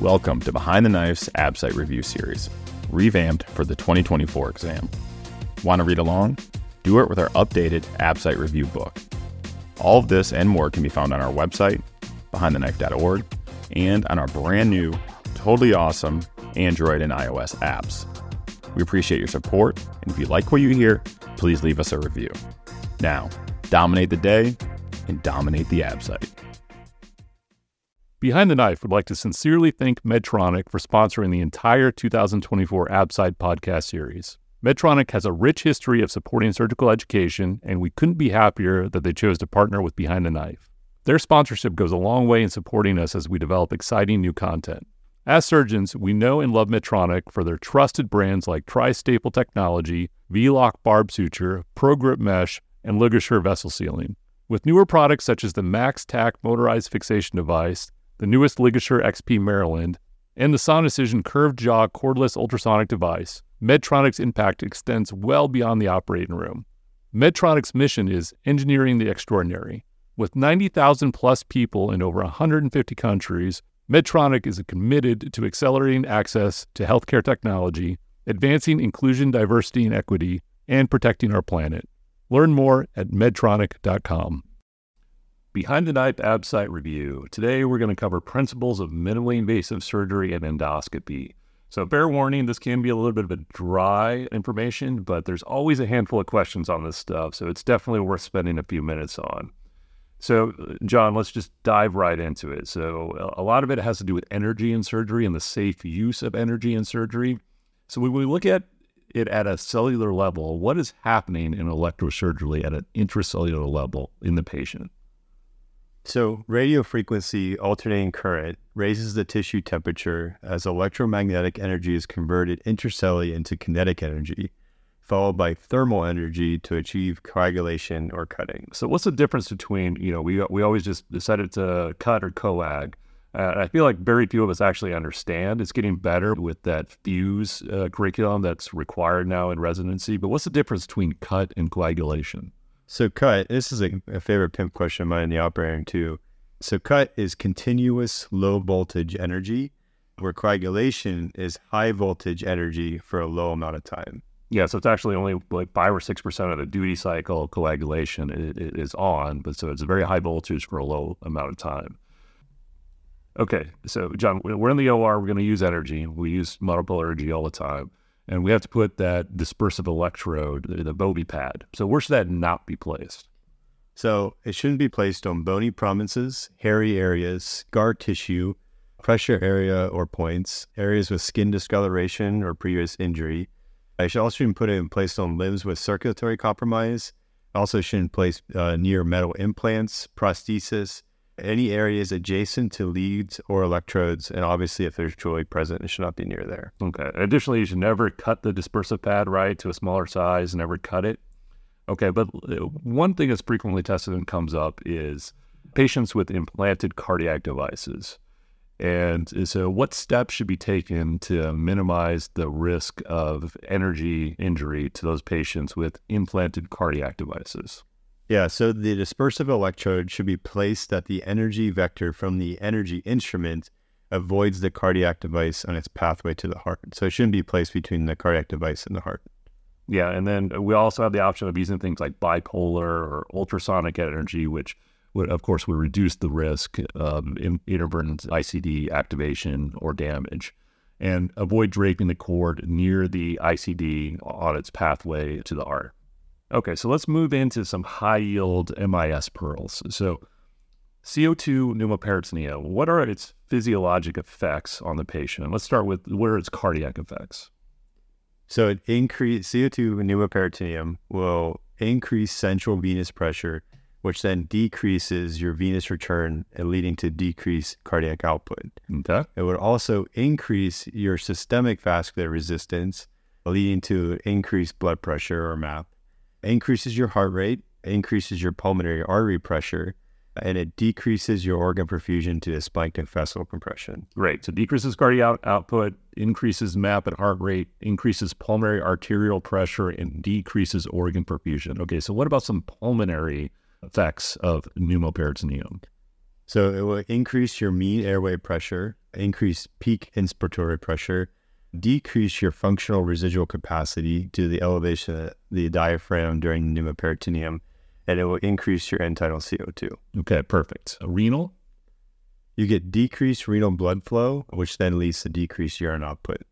Welcome to Behind the Knife's ABSITE Review Series, revamped for the 2024 exam. Want to read along? Do it with our updated ABSITE Review book. All of this and more can be found on our website, behindtheknife.org, and on our brand new, totally awesome Android and iOS apps. We appreciate your support, and if you like what you hear, please leave us a review. Now, dominate the day and dominate the ABSITE. Behind the Knife would like to sincerely thank Medtronic for sponsoring the entire 2024 ABSITE podcast series. Medtronic has a rich history of supporting surgical education, and we couldn't be happier that they chose to partner with Behind the Knife. Their sponsorship goes a long way in supporting us as we develop exciting new content. As surgeons, we know and love Medtronic for their trusted brands like Tri-Staple Technology, V-Loc Barb Suture, ProGrip Mesh, and LigaSure Vessel Sealing. With newer products such as the MaxTac motorized fixation device, the newest LigaSure XP Maryland, and the Sonicision curved jaw cordless ultrasonic device, Medtronic's impact extends well beyond the operating room. Medtronic's mission is engineering the extraordinary. With 90,000 plus people in over 150 countries, Medtronic is committed to accelerating access to healthcare technology, advancing inclusion, diversity, and equity, and protecting our planet. Learn more at medtronic.com. Behind the Knife ABSITE Review. Today we're going to cover principles of minimally invasive surgery and endoscopy. So, fair warning, this can be a little bit of a dry information, but there's always a handful of questions on this stuff. So, it's definitely worth spending a few minutes on. So, John, let's just dive right into it. So, a lot of it has to do with energy in surgery and the safe use of energy in surgery. So, when we look at it at a cellular level, what is happening in electrosurgery at an intracellular level in the patient? So, radio frequency alternating current raises the tissue temperature as electromagnetic energy is converted intracellularly into kinetic energy, followed by thermal energy to achieve coagulation or cutting. So, what's the difference between, you know, we, we always just decided to cut or coag? Uh, I feel like very few of us actually understand. It's getting better with that FUSE uh, curriculum that's required now in residency. But what's the difference between cut and coagulation? So cut, this is a, a favorite pimp question of mine in the operating too. So cut is continuous low voltage energy, where coagulation is high voltage energy for a low amount of time. Yeah, so it's actually only like five or six percent of the duty cycle coagulation is on, but so it's a very high voltage for a low amount of time. Okay, so John, we're in the OR. We're going to use energy. We use monopolar energy all the time and we have to put that dispersive electrode, the Bovie pad. So where should that not be placed? So it shouldn't be placed on bony prominences, hairy areas, scar tissue, pressure area or points, areas with skin discoloration or previous injury. I should also shouldn't put it in place on limbs with circulatory compromise. Also shouldn't place uh, near metal implants, prosthesis, any areas adjacent to leads or electrodes, and obviously if there's joy present, it should not be near there. Okay. Additionally, you should never cut the dispersive pad right to a smaller size. Never cut it. Okay, but uh, one thing that's frequently tested and comes up is patients with implanted cardiac devices. And so, what steps should be taken to minimize the risk of energy injury to those patients with implanted cardiac devices? Yeah, so the dispersive electrode should be placed that the energy vector from the energy instrument avoids the cardiac device on its pathway to the heart. So it shouldn't be placed between the cardiac device and the heart. Yeah, and then we also have the option of using things like bipolar or ultrasonic energy, which would, of course, would reduce the risk of inadvertent ICD activation or damage, and avoid draping the cord near the ICD on its pathway to the heart. Okay, so let's move into some high yield MIS pearls. So, CO2 pneumoperitoneum, what are its physiologic effects on the patient? Let's start with what are its cardiac effects? So, it increase CO2 pneumoperitoneum will increase central venous pressure, which then decreases your venous return and leading to decreased cardiac output. Okay. It would also increase your systemic vascular resistance, leading to increased blood pressure or MAP increases your heart rate, increases your pulmonary artery pressure, and it decreases your organ perfusion to the splanchnic vessel compression. Great. So decreases cardiac output, increases MAP and heart rate, increases pulmonary arterial pressure, and decreases organ perfusion. Okay, so what about some pulmonary effects of pneumoperitoneum? So it will increase your mean airway pressure, increase peak inspiratory pressure, decrease your functional residual capacity due to the elevation of the diaphragm during pneumoperitoneum, and it will increase your end tidal CO2. Okay, perfect. Renal? You get decreased renal blood flow, which then leads to decreased urine output.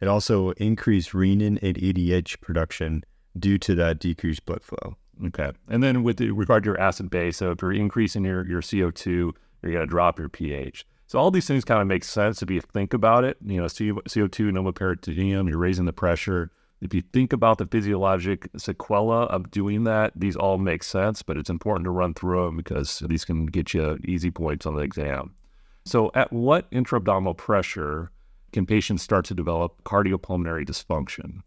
It also increased renin and ADH production due to that decreased blood flow. Okay. And then with regard to your acid base, so if you're increasing your, your CO2, you're going to drop your pH. So all these things kind of make sense if you think about it. You know, CO2, pneumoperitoneum, you're raising the pressure. If you think about the physiologic sequela of doing that, these all make sense, but it's important to run through them because these can get you easy points on the exam. So at what intra-abdominal pressure can patients start to develop cardiopulmonary dysfunction?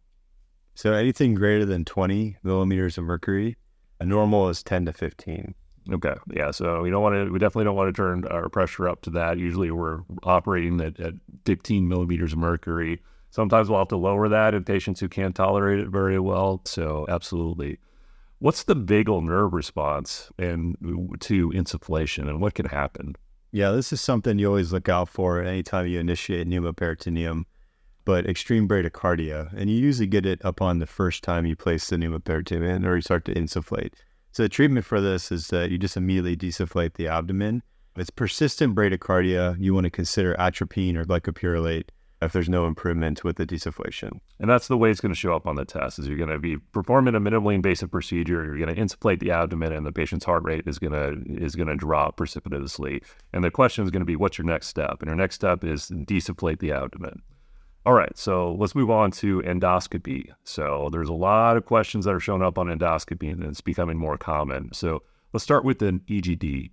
So anything greater than 20 millimeters of mercury, a normal is 10 to 15. Okay. Yeah. So we don't want to, we definitely don't want to turn our pressure up to that. Usually we're operating at, at 15 millimeters of mercury. Sometimes we'll have to lower that in patients who can't tolerate it very well. So absolutely. What's the vagal nerve response and to insufflation and what can happen? Yeah, this is something you always look out for anytime you initiate pneumoperitoneum, but extreme bradycardia. And you usually get it upon the first time you place the pneumoperitoneum or you start to insufflate. So the treatment for this is that you just immediately desufflate the abdomen. If it's persistent bradycardia, you want to consider atropine or glycopyrrolate if there's no improvement with the desufflation. And that's the way it's going to show up on the test is you're going to be performing a minimally invasive procedure, you're going to insufflate the abdomen and the patient's heart rate is going to is going to drop precipitously. And the question is going to be what's your next step? And your next step is desufflate the abdomen. All right, so let's move on to endoscopy. So there's a lot of questions that are showing up on endoscopy and it's becoming more common. So let's start with an EGD.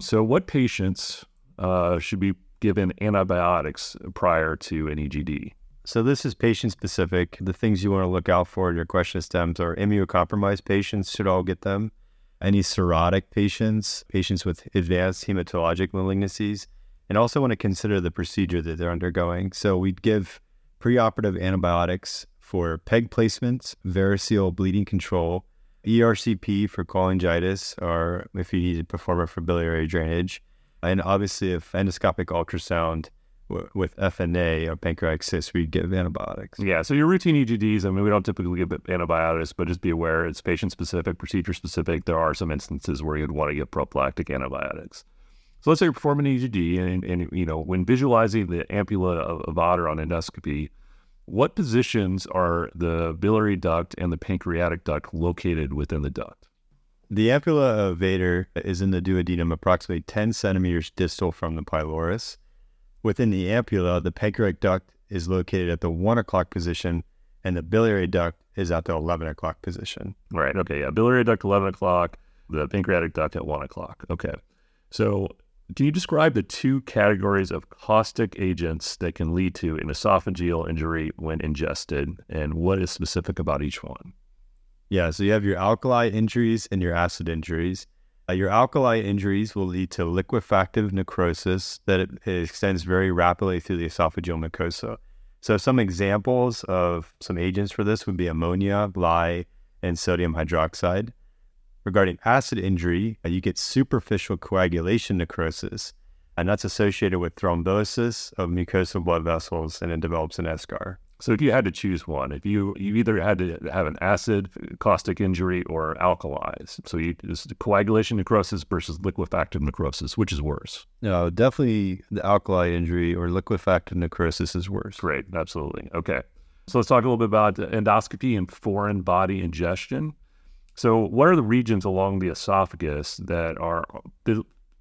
So what patients uh, should be given antibiotics prior to an EGD? So this is patient specific. The things you want to look out for in your question stems are immunocompromised patients should all get them. Any cirrhotic patients, patients with advanced hematologic malignancies, and also want to consider the procedure that they're undergoing. So we'd give preoperative antibiotics for PEG placements, variceal bleeding control, ERCP for cholangitis, or if you need to perform it for biliary drainage, and obviously, if endoscopic ultrasound with FNA or pancreatic cyst, we'd give antibiotics. Yeah. So your routine EGDs, I mean, we don't typically give antibiotics, but just be aware it's patient specific, procedure specific. There are some instances where you'd want to give prophylactic antibiotics. So let's say you're performing EGD, and, and you know when visualizing the ampulla of, of Vater on endoscopy, what positions are the biliary duct and the pancreatic duct located within the duct? The ampulla of Vater is in the duodenum, approximately 10 centimeters distal from the pylorus. Within the ampulla, the pancreatic duct is located at the 1 o'clock position, and the biliary duct is at the 11 o'clock position. Right. Okay. Yeah. Biliary duct, 11 o'clock, the pancreatic duct at 1 o'clock. Okay. So, can you describe the two categories of caustic agents that can lead to an esophageal injury when ingested, and what is specific about each one? Yeah, so you have your alkali injuries and your acid injuries. Uh, your alkali injuries will lead to liquefactive necrosis that it, it extends very rapidly through the esophageal mucosa. So some examples of some agents for this would be ammonia, lye, and sodium hydroxide. Regarding acid injury, uh, you get superficial coagulation necrosis, and that's associated with thrombosis of mucosal blood vessels, and it develops an eschar. So if you had to choose one, if you you either had to have an acid caustic injury or alkalis, so you just coagulation necrosis versus liquefactive necrosis, which is worse? No, definitely the alkali injury or liquefactive necrosis is worse. Great, absolutely. Okay, so let's talk a little bit about endoscopy and foreign body ingestion. So, what are the regions along the esophagus that are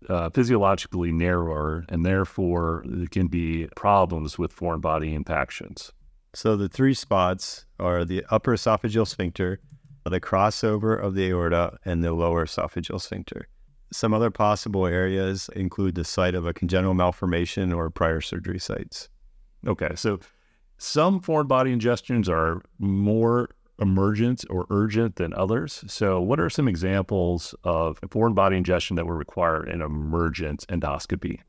uh, physiologically narrower and therefore there can be problems with foreign body impactions? So the three spots are the upper esophageal sphincter, the crossover of the aorta, and the lower esophageal sphincter. Some other possible areas include the site of a congenital malformation or prior surgery sites. Okay, so some foreign body ingestions are more emergent or urgent than others. So, what are some examples of foreign body ingestion that would require an emergent endoscopy?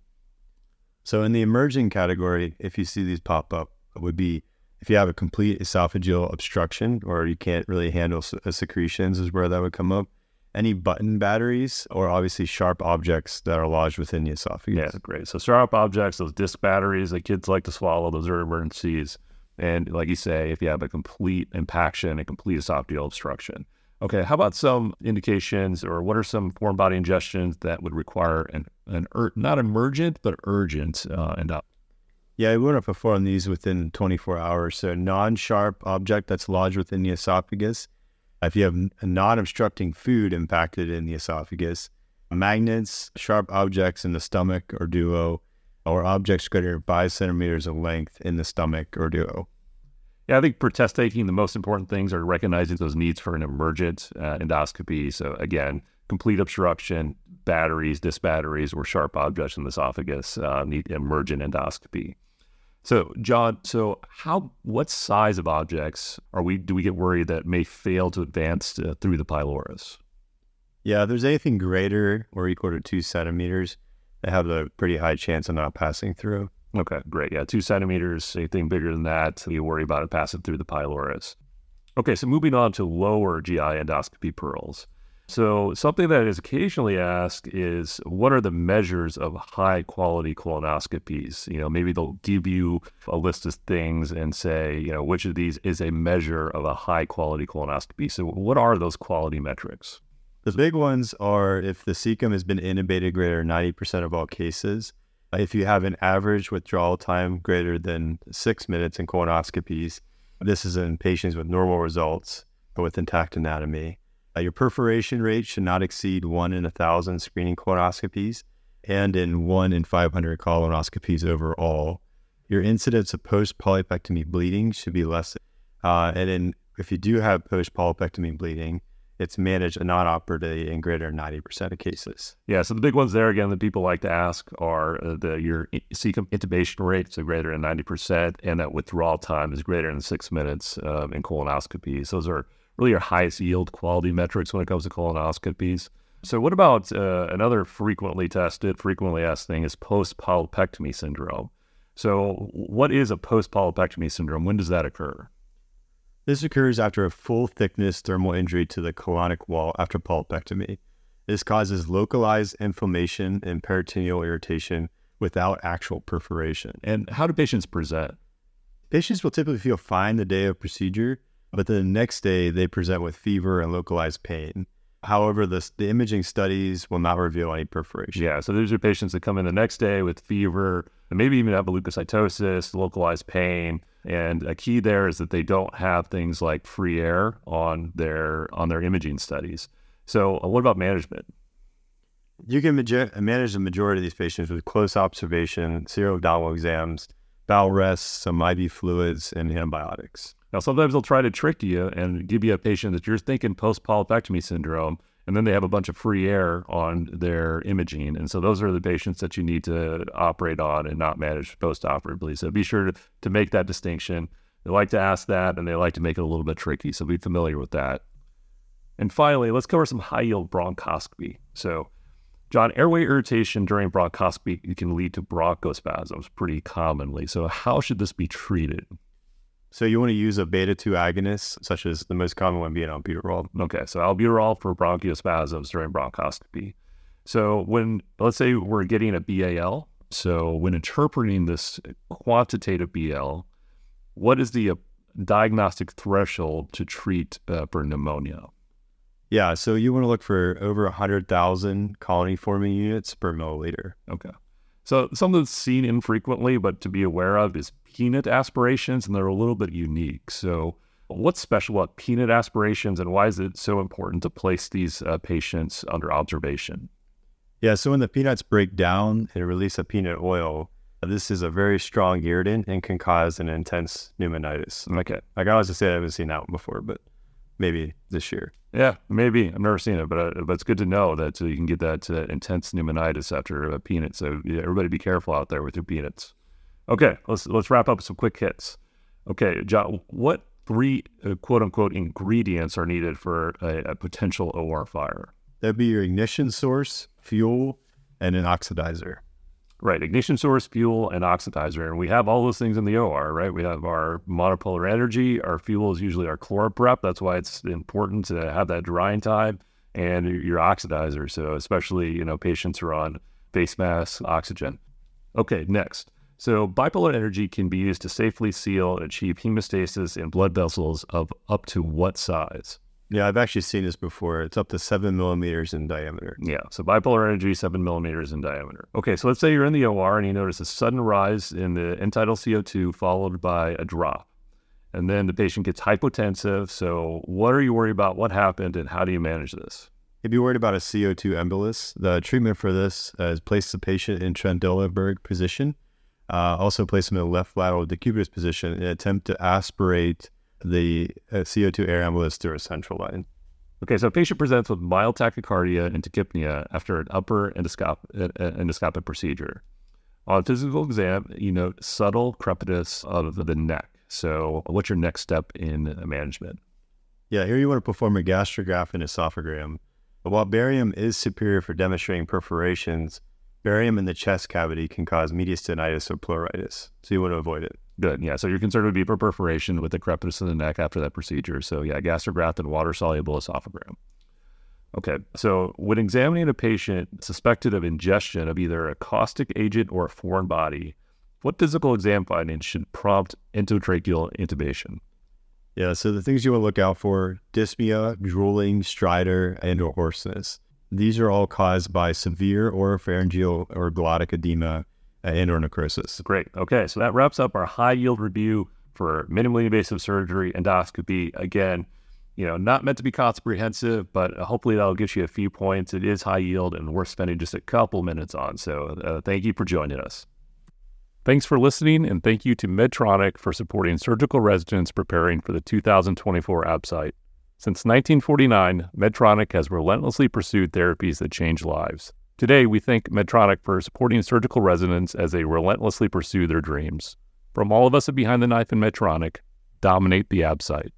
So, in the emerging category, if you see these pop up, it would be if you have a complete esophageal obstruction or you can't really handle uh, secretions, is where that would come up. any button batteries, or obviously sharp objects that are lodged within the esophagus. Yeah, great. So sharp objects, those disc batteries that kids like to swallow, those are emergencies. And like you say, if you have a complete impaction, a complete esophageal obstruction. Okay, how about some indications or what are some foreign body ingestions that would require an, an ur- not emergent, but urgent uh, endoscopy? Yeah, we want to perform these within 24 hours. So, non sharp object that's lodged within the esophagus. If you have a non obstructing food impacted in the esophagus, magnets, sharp objects in the stomach or duo, or objects greater five centimeters of length in the stomach or duo. Yeah, I think for test taking, the most important things are recognizing those needs for an emergent uh, endoscopy. So, again, complete obstruction, batteries, disc batteries, or sharp objects in the esophagus uh, need emergent endoscopy. So, John, so how, what size of objects are we? Do we get worried that may fail to advance uh, through the pylorus? Yeah, if there's anything greater or equal to two centimeters, they have a pretty high chance of not passing through. Okay, great. Yeah, two centimeters, anything bigger than that, you worry about it passing through the pylorus. Okay, so moving on to lower GI endoscopy pearls. So, something that is occasionally asked is what are the measures of high quality colonoscopies? You know, maybe they'll give you a list of things and say, you know, which of these is a measure of a high quality colonoscopy. So, what are those quality metrics? The big ones are if the cecum has been intubated greater than 90% of all cases, if you have an average withdrawal time greater than six minutes in colonoscopies, this is in patients with normal results or with intact anatomy. Uh, your perforation rate should not exceed one in a thousand screening colonoscopies and in one in 500 colonoscopies overall. Your incidence of post polypectomy bleeding should be less. Uh, and then if you do have post polypectomy bleeding, it's managed and not operatively in greater than 90% of cases. Yeah, so the big ones there again that people like to ask are uh, the your cecum intubation rate, so greater than 90%, and that withdrawal time is greater than six minutes um, in colonoscopies. Those are really your highest yield quality metrics when it comes to colonoscopies. So, what about uh, another frequently tested, frequently asked thing is post polypectomy syndrome? So, what is a post polypectomy syndrome? When does that occur? This occurs after a full thickness thermal injury to the colonic wall after polypectomy. This causes localized inflammation and peritoneal irritation without actual perforation. And how do patients present? Patients will typically feel fine the day of procedure, but the next day they present with fever and localized pain. However, the, the imaging studies will not reveal any perforation. Yeah, so these are patients that come in the next day with fever, and maybe even have a leukocytosis, localized pain, and a key there is that they don't have things like free air on their on their imaging studies. So, uh, what about management? You can manage the majority of these patients with close observation, serial abdominal exams, bowel rests, some IV fluids, and antibiotics. Now, sometimes they'll try to trick you and give you a patient that you're thinking post polypectomy syndrome, and then they have a bunch of free air on their imaging. And so those are the patients that you need to operate on and not manage post-operatively. So be sure to, to make that distinction. They like to ask that and they like to make it a little bit tricky. So be familiar with that. And finally, let's cover some high yield bronchoscopy. So, John, airway irritation during bronchoscopy can lead to bronchospasms pretty commonly. So, how should this be treated? So you want to use a beta 2 agonist, such as the most common one being albuterol. Okay, so albuterol for bronchospasms during bronchoscopy. So when, let's say we're getting a BAL, so when interpreting this quantitative BL, what is the uh, diagnostic threshold to treat uh, for pneumonia? Yeah, so you want to look for over 100,000 colony forming units per milliliter. Okay. So something that's seen infrequently, but to be aware of is peanut aspirations, and they're a little bit unique. So what's special about peanut aspirations, and why is it so important to place these uh, patients under observation? Yeah, so when the peanuts break down and release a peanut oil, this is a very strong irritant and can cause an intense pneumonitis. Okay. Like I always say, I haven't seen that one before, but maybe this year. Yeah, maybe. I've never seen it, but uh, but it's good to know that you can get that uh, intense pneumonitis after a peanut. So yeah, everybody, be careful out there with your peanuts. Okay, let's let's wrap up some quick hits. Okay, John, what three uh, quote unquote ingredients are needed for a, a potential OR fire? That'd be your ignition source, fuel, and an oxidizer. Right, ignition source, fuel, and oxidizer. And we have all those things in the OR, right? We have our monopolar energy. Our fuel is usually our ChloraPrep. That's why it's important to have that drying time. and your oxidizer. So especially, you know, patients who are on face mask oxygen. Okay, next. So bipolar energy can be used to safely seal and achieve hemostasis in blood vessels of up to what size? Yeah, I've actually seen this before. It's up to seven millimeters in diameter. Yeah, so bipolar energy, seven millimeters in diameter. Okay, so let's say you're in the OR and you notice a sudden rise in the end tidal CO2 followed by a drop. And then the patient gets hypotensive. So, what are you worried about? What happened, and how do you manage this? If you're worried about a CO2 embolus, the treatment for this uh, is place the patient in Trendelenburg position. Uh, also place them in the left lateral decubitus position in an attempt to aspirate the uh, CO2 air embolus through a central line. Okay, so a patient presents with mild tachycardia and tachypnea after an upper endoscop- endoscopic procedure. On physical exam, you note subtle crepitus of the neck. So, what's your next step in management? Yeah, here you want to perform a Gastrografin esophagram. But while barium is superior for demonstrating perforations, barium in the chest cavity can cause mediastinitis or pleuritis. So you want to avoid it. Good. Yeah. So you're concerned with deeper perforation with the crepitus in the neck after that procedure. So yeah, Gastrografin water soluble esophagram. Okay. So when examining a patient suspected of ingestion of either a caustic agent or a foreign body, what physical exam findings should prompt endotracheal intubation? Yeah, so the things you want to look out for dyspnea, drooling, stridor, and or hoarseness. These are all caused by severe oropharyngeal or glottic edema and or necrosis. Great. Okay, so that wraps up our high yield review for minimally invasive surgery endoscopy. Again, you know, not meant to be comprehensive, but hopefully that'll get you a few points. It is high yield and worth spending just a couple minutes on. So uh, thank you for joining us. Thanks for listening, and thank you to Medtronic for supporting surgical residents preparing for the 2024 ABSITE. Since 1949, Medtronic has relentlessly pursued therapies that change lives. Today, we thank Medtronic for supporting surgical residents as they relentlessly pursue their dreams. From all of us at Behind the Knife and Medtronic, dominate the ABSITE.